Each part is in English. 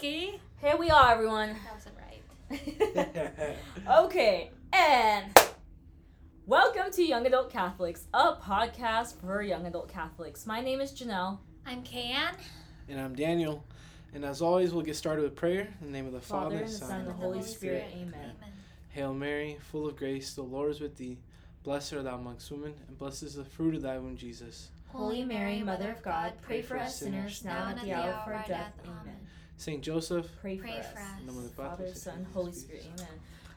Okay. Here we are, everyone. That wasn't right. Okay, and welcome to Young Adult Catholics, a podcast for young adult Catholics. My name is Janel. I'm Kay-Anne. And I'm Daniel. And as always, we'll get started with prayer in the name of the Father, Father, and the Son, and the and Holy Spirit. Amen. Hail Mary, full of grace, the Lord is with thee. Blessed art thou amongst women, and blessed is the fruit of thy womb, Jesus. Holy Mary, Mother of God, pray for us sinners now and at the hour of our death. Amen. Saint Joseph, Pray for Pray us. for us. in the name of the Father, Father, Son, Holy Spirit. Amen.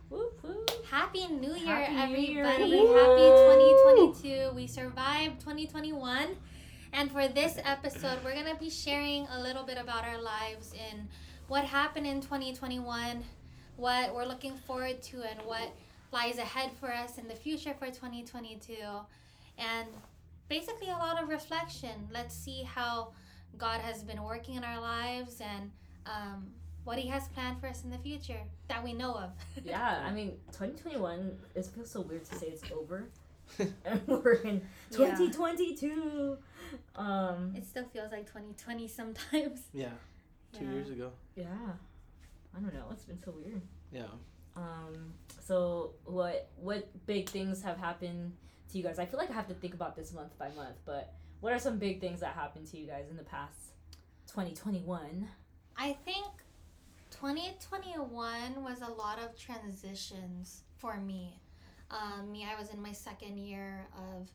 Whoop, whoop. Happy New Year, Happy New Year. everybody. Happy 2022. We survived 2021. And for this episode, we're going to be sharing a little bit about our lives and what happened in 2021, what we're looking forward to, and what lies ahead for us in the future for 2022. And basically, a lot of reflection. Let's see how God has been working in our lives and um, what He has planned for us in the future that we know of. Yeah, I mean, 2021, it feels so weird to say it's over. and we're in Yeah. 2022. Um, It still feels like 2020 sometimes. yeah, two Yeah. years ago. yeah. I don't know. It's been so weird. Yeah. Um, so what what big things have happened to you guys? I feel like I have to think about this month by month, but what are some big things that happened to you guys in the past 2021? I think 2021 was a lot of transitions for me. Um, me, I was in my second year of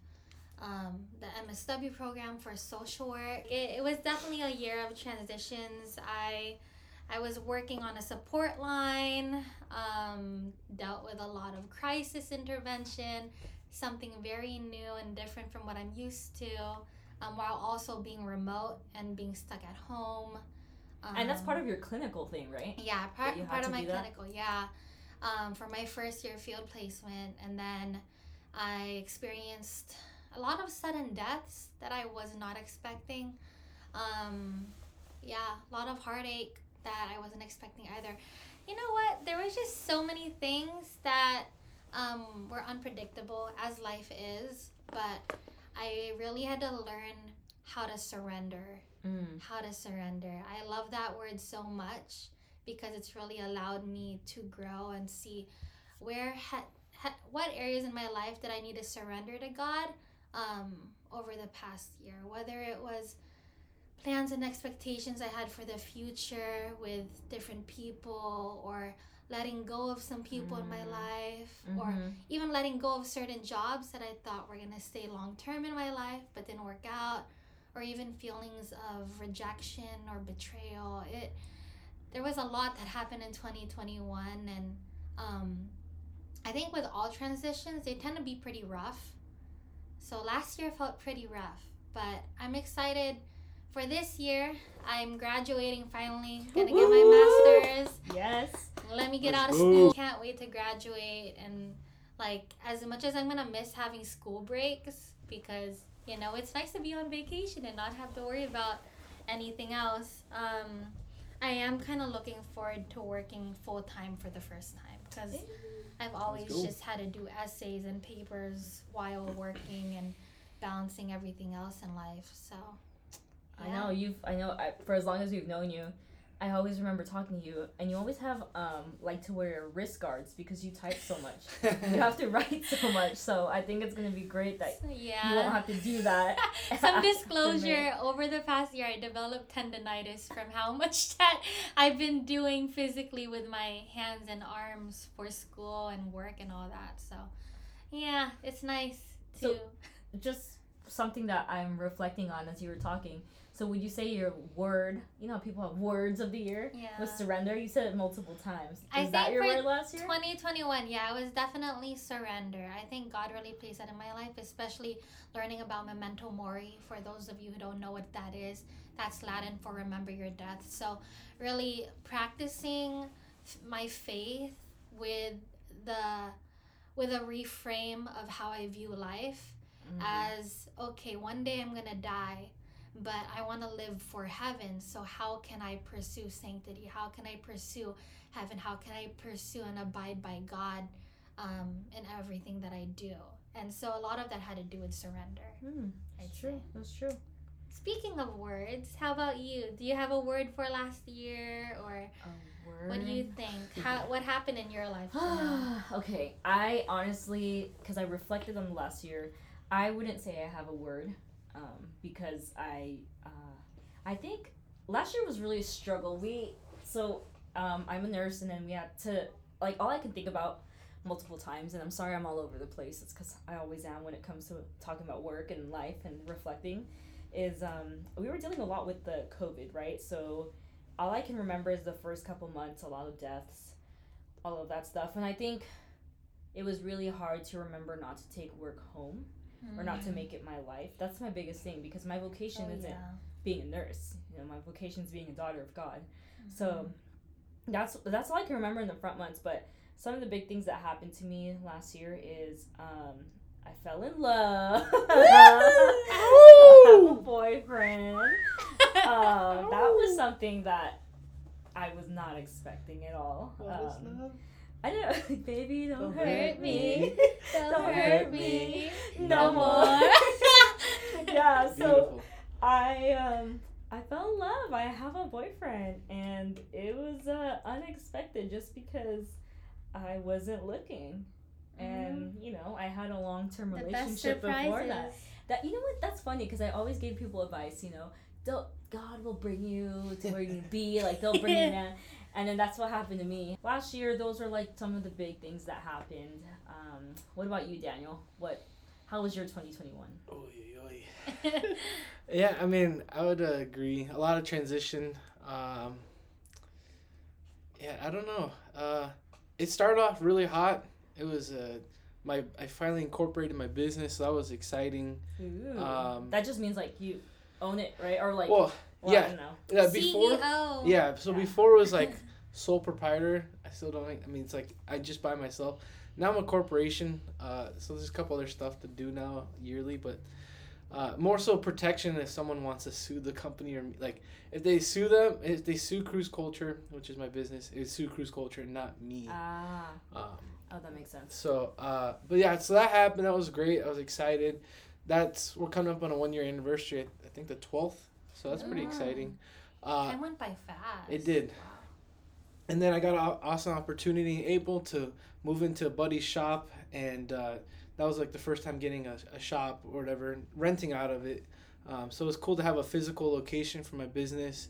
um, the MSW program for social work. It, it was definitely a year of transitions. I I was working on a support line, um, dealt with a lot of crisis intervention, something very new and different from what I'm used to, um, while also being remote and being stuck at home. And that's Um, part of your clinical thing, right? yeah, part, part of my do that? clinical, yeah. Um, for my first year field placement, and then I experienced a lot of sudden deaths that I was not expecting. Um, yeah, a lot of heartache that I wasn't expecting either. You know what? There was just so many things that um, were unpredictable as life is, but I really had to learn how to surrender Mm. how to surrender. I love that word so much because it's really allowed me to grow and see where ha- ha- what areas in my life that I need to surrender to God um, over the past year. Whether it was plans and expectations I had for the future with different people or letting go of some people in my Mm. life or Mhm. even letting go of certain jobs that I thought were going to stay long term in my life but didn't work out or even feelings of rejection or betrayal it there was a lot that happened in 2021 and um, I think with all transitions they tend to be pretty rough so last year felt pretty rough but I'm excited for this year I'm graduating finally gonna get my master's Yes. let me get Let's out of go. school. Can't wait to graduate and like as much as I'm gonna miss having school breaks because you know it's nice to be on vacation and not have to worry about anything else. Um, I am kind of looking forward to working full time for the first time because I've always go. just had to do essays and papers while working and balancing everything else in life. So I know you've. I know I, for as long as we've known you, I always remember talking to you, and you always have um like to wear wrist guards because you type so much. you have to write so much, so I think it's gonna be great that yeah. you won't have to do that. Some disclosure over the past year, I developed tendonitis from how much that I've been doing physically with my hands and arms for school and work and all that. So, yeah, it's nice to. So- Just something that I'm reflecting on as you were talking. So would you say your word? You know, people have words of the year. yeah. Was surrender. You said it multiple times. Is I that think your word last year? 2021, yeah, it was definitely surrender. I think God really placed that in my life, especially learning about memento mori. For those of you who don't know what that is, that's Latin for remember your death. So, really practicing f- my faith with the with a reframe of how I view life Mm. as okay, one day I'm gonna die, but I want to live for heaven. So, how can I pursue sanctity? How can I pursue heaven? How can I pursue and abide by God um, in everything that I do? And so, a lot of that had to do with surrender. Mm, I'd that's say. true. That's true. speaking of words, how about you? Do you have a word for last year, or A what do you think? How what happened in your life? Okay, I honestly, because I reflected on last year, I wouldn't say I have a word, um, because I, uh, I think last year was really a struggle. We so um, I'm a nurse, and then we had to like all I can think about multiple times, and I'm sorry I'm all over the place. It's because I always am when it comes to talking about work and life and reflecting. Is um, we were dealing a lot with the COVID, right? So all I can remember is the first couple months, a lot of deaths, all of that stuff, and I think it was really hard to remember not to take work home or not to make it my life. That's my biggest thing because my vocation Oh, isn't yeah. being a nurse. You know, my vocation is being a daughter of God. Mm-hmm. So that's that's all I can remember in the front months. But some of the big things that happened to me last year is um, I fell in love. I have a boyfriend. Um, that was something that I was not expecting at all. Um, I don't, baby, don't, Don't hurt hurt me. me. Don't hurt me no more. yeah, so. I um I fell in love. I have a boyfriend and it was uh, unexpected just because I wasn't looking. And you know, I had a long-term Mm-hmm. the relationship before that. That you know what? That's funny because I always gave people advice. You know, don't God will bring you to where you be. Like they'll bring you down. And then that's what happened to me last year. Those were like some of the big things that happened. Um, what about you, Daniel? What? How was your 2021? Oy, oy. Yeah, I mean, I would uh, agree. A lot of transition. Um, yeah, I don't know. Uh, it started off really hot. It was uh, my I finally incorporated my business. So that was exciting. Um, that just means like you own it, right? Or like, Well, well, yeah. I don't know. yeah, before CEO. yeah, so Yeah. before it was like sole proprietor. I still don't. I mean, it's like I just buy myself. Now I'm a corporation. Uh, so there's a couple other stuff to do now yearly, but uh, more so protection if someone wants to sue the company or like if they sue them, if they sue Cruise Culture, which is my business, it would sue Cruise Culture, not me. Ah, Um, oh, that makes sense. so, uh, but yeah, so that happened. That was great. I was excited. That's we're coming up on a one year anniversary. I- I think the twelfth. So that's pretty Mm. exciting. Uh, Time went by fast. it did. Wow. and then I got an awesome opportunity in April to move into a buddy's shop, and uh, that was like the first time getting a, a shop or whatever, renting out of it. Um, so it was cool to have a physical location for my business.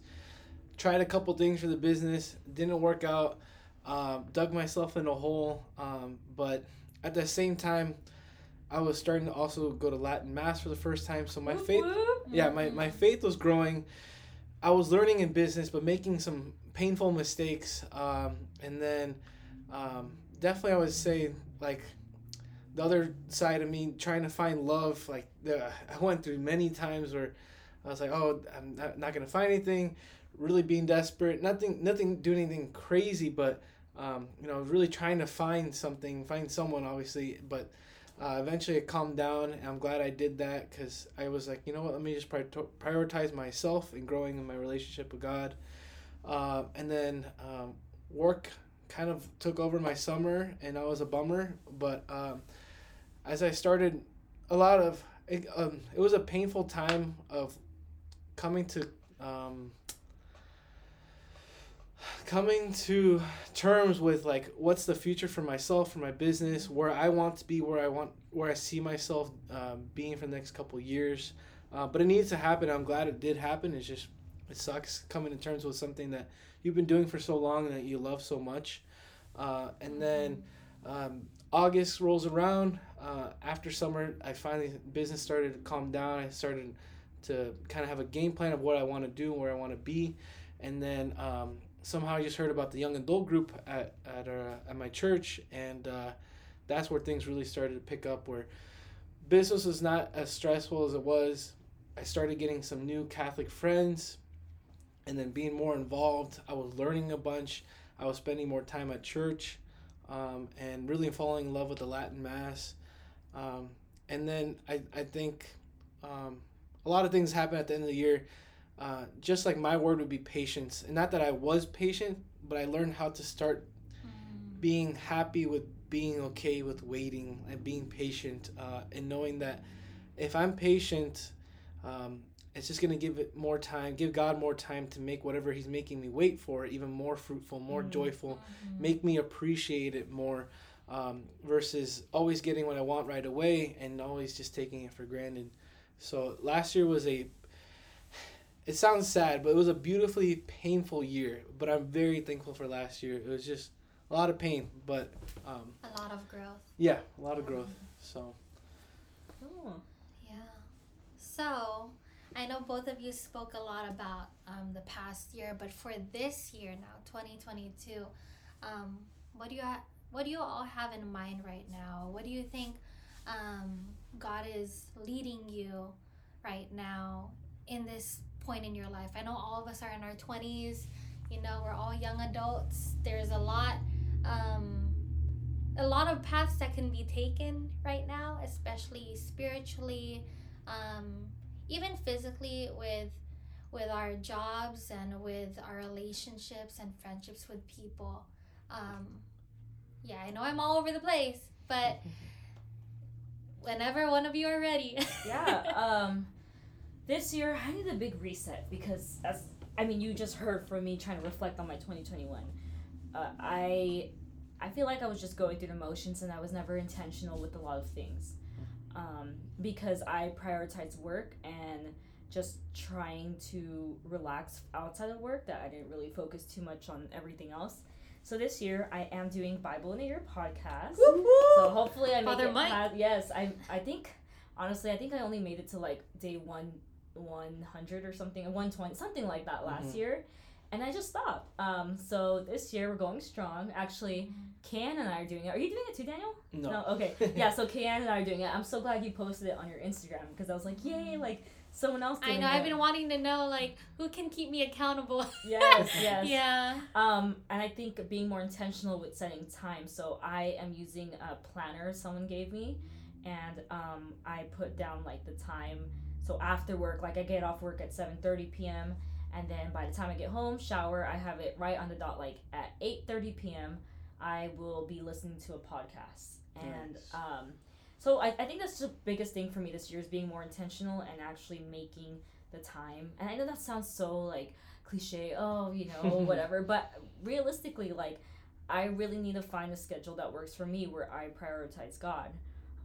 Tried a couple things for the business, didn't work out. Um, dug myself in a hole, um, but at the same time, I was starting to also go to Latin mass for the first time. So my Whoop, faith whoop. yeah my, my faith was growing i was learning in business but making some painful mistakes um, and then um, definitely i would say like the other side of me trying to find love like the, i went through many times where i was like oh i'm not, not gonna find anything really being desperate nothing nothing doing anything crazy but um, you know really trying to find something find someone obviously but uh, eventually it calmed down and i'm glad i did that because i was like you know what? Let me just pri- prioritize myself and growing in my relationship with god. Uh, and then um, work kind of took over my summer and i was a bummer but um, as i started a lot of it, um, it was a painful time of coming to um, coming to terms with like what's the future for myself for my business where i want to be where i want where i see myself um, being for the next couple years. Uh, but it needs to happen. I'm glad it did happen. It's just it sucks coming to terms with something that you've been doing for so long and that you love so much. Uh, and then um, august rolls around. Uh, after summer i finally business started to calm down. I started to kind of have a game plan of what i want to do where i want to be. And then um, somehow I just heard about the young adult group at at, uh, at my church, and uh, that's where things really started to pick up. Where business was not as stressful as it was. I started getting some new Catholic friends, and then being more involved. I was learning a bunch. I was spending more time at church, um, and really falling in love with the Latin Mass. Um, and then I I think um, a lot of things happened at the end of the year uh, just like my word would be patience and not that i was patient but i learned how to start being happy with being okay with waiting and being patient uh, and knowing that if i'm patient um, it's just gonna give it more time, give God more time to make whatever He's making me wait for even more fruitful, more Mhm. joyful, Mm-hmm. make me appreciate it more, um, versus always getting what I want right away and always just taking it for granted. So last year was a. It sounds sad, but it was a beautifully painful year. But I'm very thankful for last year. It was just a lot of pain, but um, A lot of growth. yeah, a lot of growth. So Oh. Yeah. So, I know both of you spoke a lot about um, the past year, but for this year now, 2022, um, what do you ha- what do you all have in mind right now? What do you think um, God is leading you right now in this point in your life? I know all of us are in our 20s. You know, we're all young adults. There's a lot. Um, a lot of paths that can be taken right now, especially spiritually, um, even physically with with our jobs and with our relationships and friendships with people. Um, yeah, I know I'm all over the place, but whenever one of you are ready. yeah um this year i need a big reset because as i mean you just heard from me trying to reflect on my 2021 uh, i i feel like i was just going through the motions and i was never intentional with a lot of things. Um, because i prioritized work and just trying to relax outside of work that i didn't really focus too much on everything else. So this year i am doing bible in a year podcast. So hopefully I make Father it Mike. past- yes, I I think honestly I think I only made it to like day one one hundred or something, one twenty something like that last Mhm. year, and I just stopped. Um, so this year we're going strong. Actually, Kay-Anne and I are doing it. Are you doing it too, Daniel? no. Okay. Yeah. So Kay-Anne and I are doing it. I'm so glad you posted it on your Instagram because I was like, yay! Like someone else. I know. It. I've been wanting to know like who can keep me accountable. Yes. Yes. yeah. Um, and I think being more intentional with setting time. So I am using a planner someone gave me, and um, I put down like the time. So after work, like I get off work at seven thirty p.m. and then by the time I get home, shower, I have it right on the dot. Like at eight thirty p.m., I will be listening to a podcast, and Nice. um, so I, I think that's the biggest thing for me this year is being more intentional and actually making the time. And I know that sounds so like cliche, oh, you know, whatever. But realistically, like, I really need to find a schedule that works for me where I prioritize God.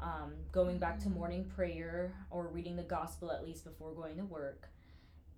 Um, going back to Mm. morning prayer or reading the gospel at least before going to work.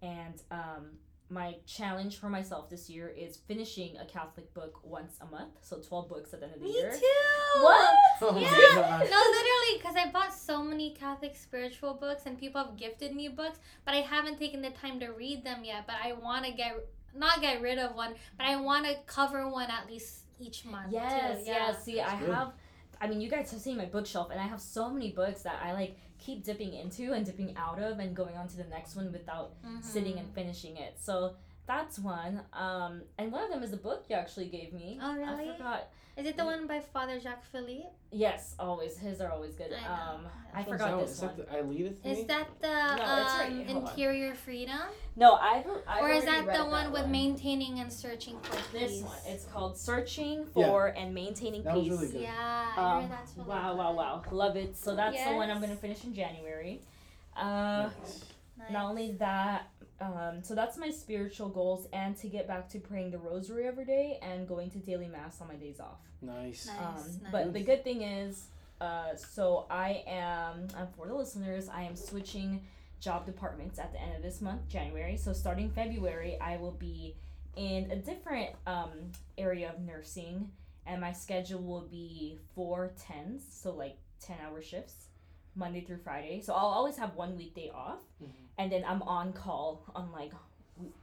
And um, my challenge for myself this year is finishing a Catholic book once a month. So 12 books at the end of the Me year. too. What? Oh Yeah. No, literally, because I bought so many Catholic spiritual books and people have gifted me books, but I haven't taken the time to read them yet. But I want to get, not get rid of one, but I want to cover one at least each month. Yes, too. yes. See, I good. have. I mean, you guys have seen my bookshelf, and I have so many books that I like keep dipping into and dipping out of, and going on to the next one without Mhm. sitting and finishing it. So that's one. Um, and one of them is a book you actually gave me. Oh, really? I forgot. Is it the one by Father Jacques Philippe? Yes, always. His are always good. I know. Um, I What's forgot that this Is one. that the I lead it Is that the No, it's right um, here. Hold on. Interior Freedom? No, I've. I've or is that read the one with one. maintaining and searching for This peace? one. It's called Searching Yeah. for and Maintaining That was Peace. really good. Yeah, I Um, heard that's really wow, wow, good. wow. Love it. So that's the one I'm going to finish in January. Uh, Nice. Nice. Not only that, um, so that's my spiritual goals, and to get back to praying the rosary every day and going to daily mass on my days off. Nice. Nice. Um, nice. But the good thing is, uh, so I am, um, for the listeners, I am switching job departments at the end of this month, January. So starting February, I will be in a different um, area of nursing, and my schedule will be four tens, so like 10 hour shifts, Monday through Friday. So I'll always have one weekday off, Mhm. And then I'm on call on like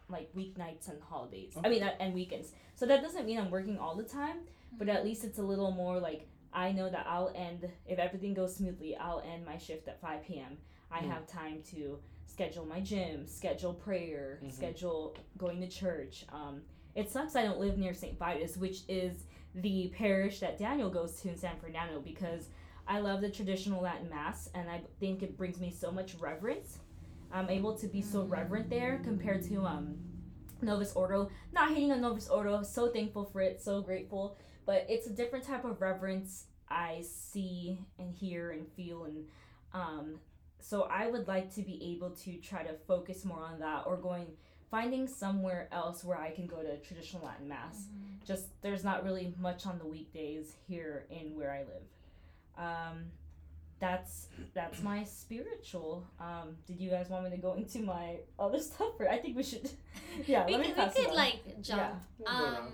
like weeknights and holidays. I mean, uh, and weekends. So that doesn't mean I'm working all the time, but at least it's a little more like I know that I'll end if everything goes smoothly. I'll end my shift at five p.m. I Mm. have time to schedule my gym, schedule prayer, Mhm. schedule going to church. Um, it sucks I don't live near St. Vitus, which is the parish that Daniel goes to in San Fernando, because I love the traditional Latin Mass, and I think it brings me so much reverence. I'm able to be so reverent there compared to um, Novus Ordo. Not hating on Novus Ordo, so thankful for it, so grateful, but it's a different type of reverence I see and hear and feel and um, so I would like to be able to try to focus more on that or going finding somewhere else where I can go to traditional Latin mass. Mm-hmm. Just there's not really much on the weekdays here in where I live. Um, that's that's my spiritual. Um, did you guys want me to go into my other stuff, or I think we should? yeah, we let me could, pass we could like jump. Yeah. Um.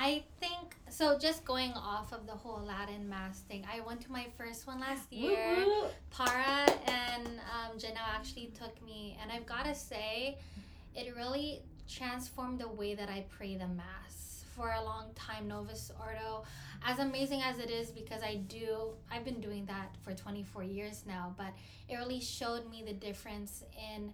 I think so. Just going off of the whole Latin mass thing, I went to my first one last year. woo. Para and um, Janel actually took me, and I've got to say, it really transformed the way that I pray the Mass. For a long time, Novus Ordo, as amazing as it is, because I do, I've been doing that for 24 years now, but it really showed me the difference in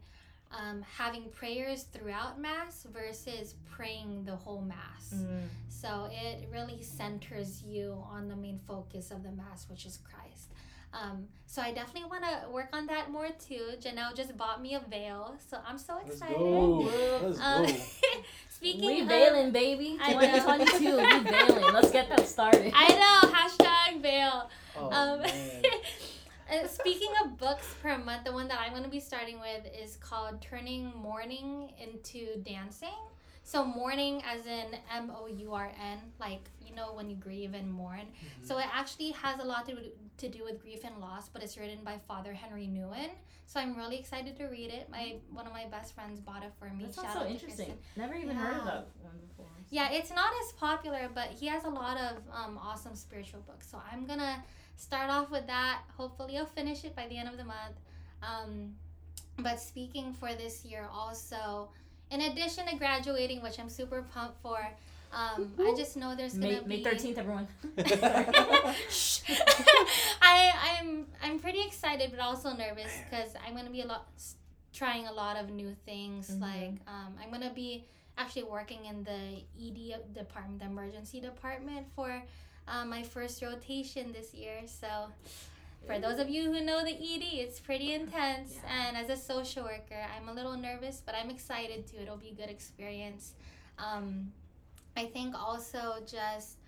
um, having prayers throughout Mass versus praying the whole Mass. Mm. So it really centers you on the main focus of the Mass, which is Christ. Um, so I definitely want to work on that more too. Janel just bought me a veil, so I'm so Let's excited. go. Let's Um, go. speaking We of, baby. I know. 2022, we veiling. Let's get that started. I know hashtag veil. Oh, um, man. uh, speaking of books per month, the one that I'm going to be starting with is called Turning Mourning into Dancing. So mourning as in M O U R N, like you know when you grieve and mourn. Mm-hmm. So it actually has a lot to, to do with grief and loss, but it's written by Father Henri Nouwen. So I'm really excited to read it. My one of my best friends bought it for me. That sounds Shout so interesting. Never even heard of that one before. Yeah, it's not as popular, but he has a lot of um, awesome spiritual books. So I'm gonna start off with that. Hopefully, I'll finish it by the end of the month. Um, but speaking for this year, also, in addition to graduating, which I'm super pumped for, um, I just know there's gonna May, be May 13th, everyone. I I'm I'm pretty excited, but also nervous because I'm gonna be a lot trying a lot of new things. Mhm. Like um, I'm gonna be actually working in the ED department, the emergency department for um, my first rotation this year. So. For those of you who know the ED, it's pretty intense. Yeah. And as a social worker, I'm a little nervous, but I'm excited too. It'll be a good experience. Um, I think also just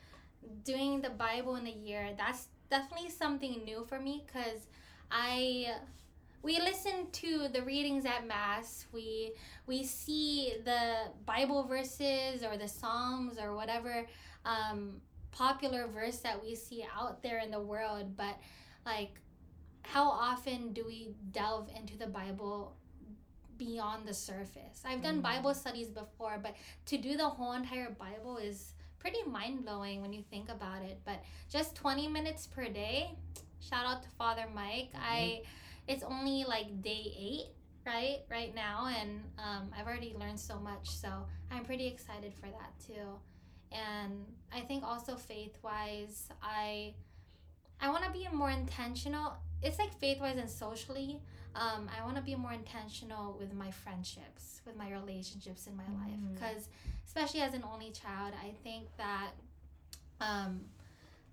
doing the Bible in a year, that's definitely something new for me because I we listen to the readings at mass we we see the bible verses or the psalms or whatever um, popular verse that we see out there in the world but like how often do we delve into the bible beyond the surface? I've done Mhm. bible studies before but to do the whole entire bible is pretty mind-blowing when you think about it. But just 20 minutes per day shout out to father mike. I it's only like day eight right right now and um, i've already learned so much so i'm pretty excited for that too. And i think also faith wise i i want to be more intentional it's like faith wise and socially um, i want to be more intentional with my friendships with my relationships in my life Mhm. because especially as an only child i think that um,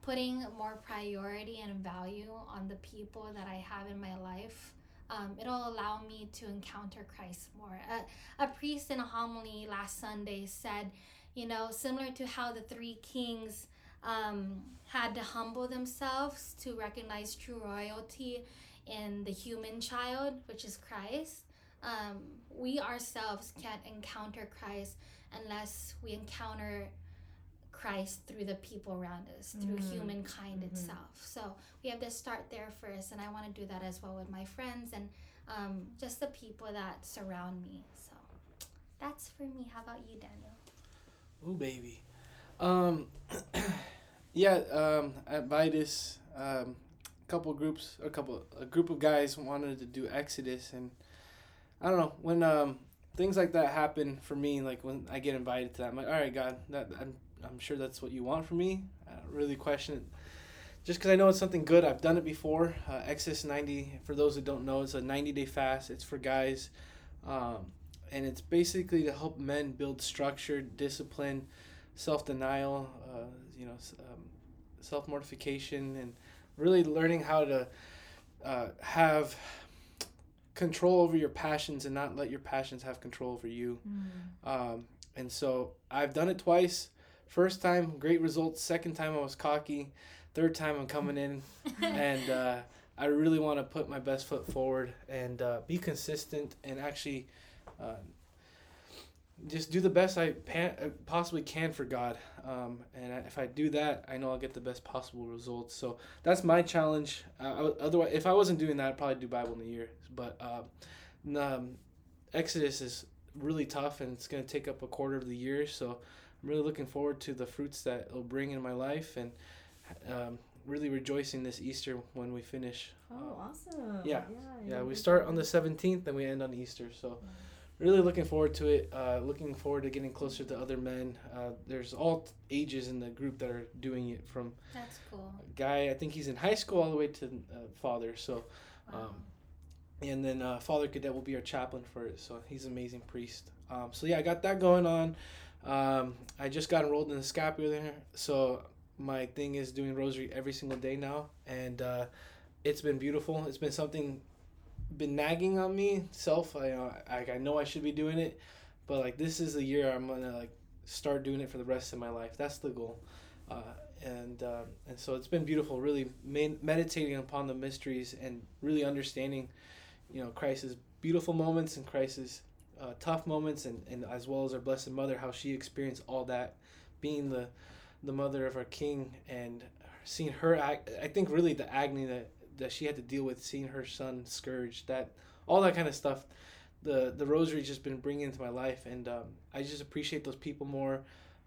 putting more priority and value on the people that I have in my life, um, it'll allow me to encounter Christ more. A, a priest in a homily last Sunday said, you know, similar to how the three kings um, had to humble themselves to recognize true royalty in the human child, which is Christ. Um, we ourselves can't encounter Christ unless we encounter Christ through the people around us, through Mm. humankind Mhm. itself. So we have to start there first, and I want to do that as well with my friends and um, just the people that surround me. So that's for me. How about you, Daniel? Ooh, baby. Um, yeah. Um, at Vitus, um, a couple groups, a couple, a group of guys wanted to do Exodus, and I don't know when um things like that happen for me. Like when I get invited to that, I'm like, all right, God, that I'm I'm sure that's what you want from me. I don't really question it. Just because I know it's something good, I've done it before. Uh, Exodus 90, for those who don't know, it's a 90 day fast. It's for guys. Um, and it's basically to help men build structure, discipline, self denial, uh, you know, um, self mortification, and really learning how to uh, have control over your passions and not let your passions have control over you. Um, and so I've done it twice. First time, great results. Second time, I was cocky. Third time, I'm coming in and uh, I really want to put my best foot forward and uh, be consistent and actually uh, just do the best I pan- uh, possibly can for God. Um, and I, if I do that, I know I'll get the best possible results. So that's my challenge. Uh, I, otherwise, if I wasn't doing that, I'd probably do Bible in a year. But uh, um, Exodus is really tough and it's going to take up a quarter of the year. So I'm really looking forward to the fruits that it'll bring in my life and um, really rejoicing this Easter when we finish. Oh, awesome. Yeah. Yeah, Yeah, we start on the 17th and we end on Easter. So really looking forward to it. Uh, looking forward to getting closer to other men. Uh, there's all ages in the group that are doing it from That's cool. a guy, I think he's in high school, all the way to uh, father. So, Wow. um, and then uh, Father Cadet will be our chaplain for it. So he's an amazing priest. Um, so yeah, I got that going on. Um, I just got enrolled in the scapular, so my thing is doing rosary every single day now, and uh, it's been beautiful. It's been something been nagging on me self. I, uh, I I know I should be doing it, but like this is the year I'm gonna like start doing it for the rest of my life. That's the goal. Uh, and uh, and so it's been beautiful, really med- meditating upon the mysteries and really understanding, you know, Christ's beautiful moments and Christ's uh, tough moments, and, and as well as our Blessed Mother, how she experienced all that, being the the mother of our King, and seeing her. Act, I think really the agony that that she had to deal with, seeing her son scourged, that all that kind of stuff. The the rosary's just been bringing into my life, and um, I just appreciate those people more,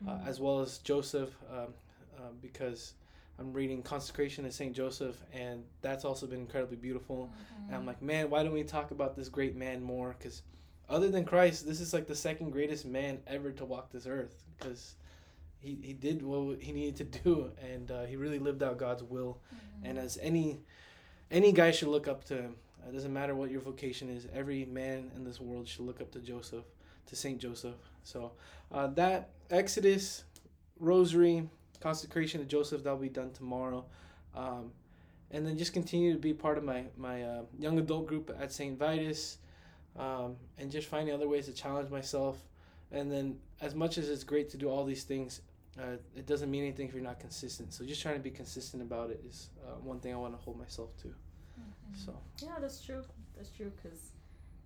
uh, Mhm. as well as Joseph, um, uh, because I'm reading Consecration of Saint Joseph, and that's also been incredibly beautiful. And I'm like, man, why don't we talk about this great man more? Because other than Christ, this is like the second greatest man ever to walk this earth. Because he, he did what he needed to do, and uh, he really lived out God's will. Mm-hmm. And as any any guy should look up to him. It doesn't matter what your vocation is. Every man in this world should look up to Joseph, to Saint Joseph. So uh, that Exodus, Rosary, consecration of Joseph that'll be done tomorrow, um, and then just continue to be part of my my uh, young adult group at Saint Vitus, um, and just finding other ways to challenge myself. And then as much as it's great to do all these things, uh, it doesn't mean anything if you're not consistent. So just trying to be consistent about it is uh, one thing I want to hold myself to. Mm-hmm. So Yeah, that's true. That's true. Cause,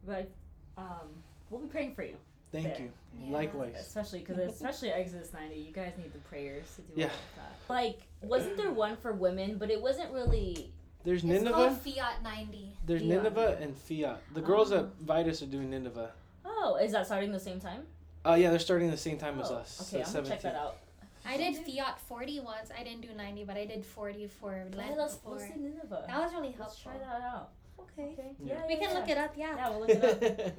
but um, we'll be praying for you. thank There. you. Yeah. Likewise. Especially because especially Exodus ninety, you guys need the prayers to do Yeah. all that. Like, wasn't there one for women? But it wasn't really. There's It's Nineveh. called Fiat 90. There's Fiat. Nineveh and Fiat. The girls at Oh. Vitus are doing Nineveh. Oh, is that starting the same time? Uh, yeah, they're starting the same time as Oh, us. Okay, the I'm gonna check that out. I did Fiat 40 once. I didn't do 90, but I did 40 for Hey, Lent let's, before. let's Nineveh. That was really Let's helpful. try that out. Okay. Okay. Yeah. Yeah, We yeah, can yeah. look it up, yeah. Yeah, we'll look it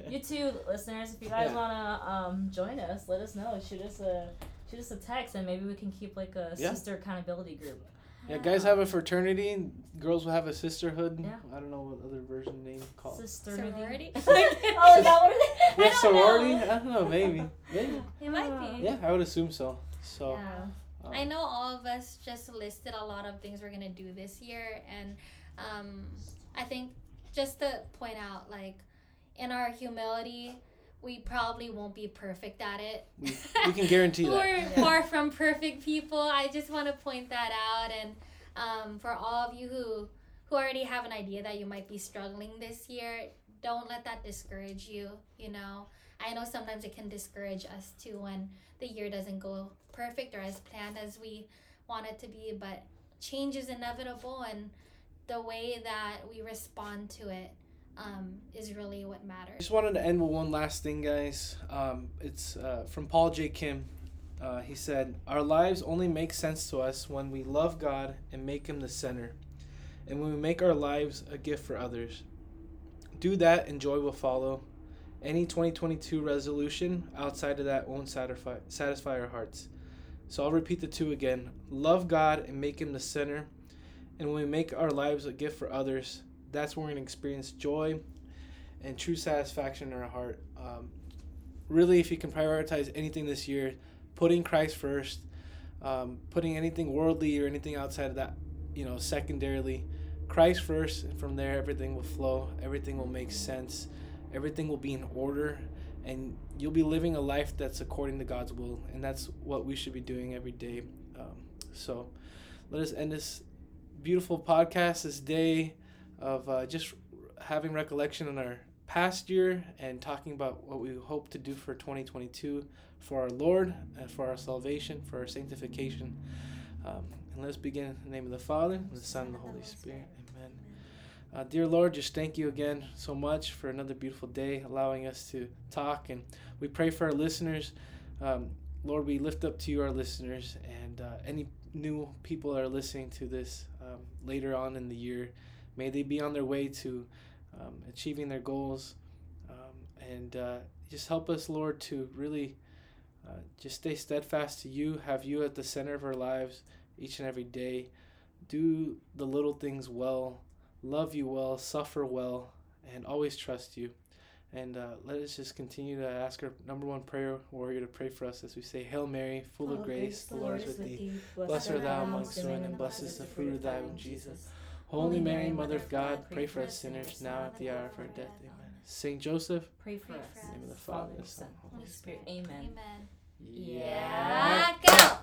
up. You too, listeners. If you guys Yeah. wanna um, join us, let us know. Shoot us a shoot us a text, and maybe we can keep like a Yeah. sister accountability group. yeah, guys have a fraternity. and Girls will have a sisterhood. Yeah. I don't know what other version name called. Sister Sorority? oh, is that what it is? yeah, I don't sorority. know. I don't know. Maybe. Maybe. It might be. Yeah, I would assume so. So. Yeah. um, I know all of us just listed a lot of things we're gonna do this year, and um, I think just to point out, like, in our humility, we probably won't be perfect at it. we, we can guarantee that. We're Yeah. far from perfect people. I just want to point that out, and um, for all of you who who already have an idea that you might be struggling this year, don't let that discourage you. You know, I know sometimes it can discourage us too when the year doesn't go perfect or as planned as we want it to be, but change is inevitable, and the way that we respond to it um, is really what matters. I Just wanted to end with one last thing, guys. Um, it's uh, from Paul J. Kim. Uh, he said, Our lives only make sense to us when we love God and make Him the center, and when we make our lives a gift for others. Do that, and joy will follow. Any 2022 resolution outside of that won't satisfy, satisfy our hearts. So I'll repeat the two again love God and make Him the center. And when we make our lives a gift for others, that's when we're going to experience joy and true satisfaction in our heart. Um, really, if you can prioritize anything this year, putting Christ first, um, putting anything worldly or anything outside of that, you know, secondarily, Christ first, and from there everything will flow, everything will make sense, everything will be in order, and you'll be living a life that's according to God's will, and that's what we should be doing every day. Um, so, let us end this beautiful podcast this day of uh, just having recollection on our past year and talking about what we hope to do for 2022 for our Lord and for our salvation, for our sanctification. Um, and let's begin in the name of the Father, and the Son, and the Holy Spirit. Amen. Uh, dear Lord, just thank you again so much for another beautiful day, allowing us to talk. And we pray for our listeners. Um, Lord, we lift up to you our listeners and uh, any new people that are listening to this um, later on in the year. May they be on their way to um, achieving their goals. Um, and uh, just help us, Lord, to really uh, just stay steadfast to you, have you at the center of our lives each and every day. Do the little things well, love you well, suffer well, and always trust you. And uh, let us just continue to ask our number one prayer warrior to pray for us as we say, Hail Mary, full of grace, the Lord is with thee. Blessed art thou amongst women, and blessed is the fruit of thy womb, Jesus. Holy Mary, Mother of God, pray for us sinners now at the hour of our death. Amen. Saint Joseph, Pray for us. in the name of the Father, the Son, Holy Spirit. Amen. Amen. Yeah, go.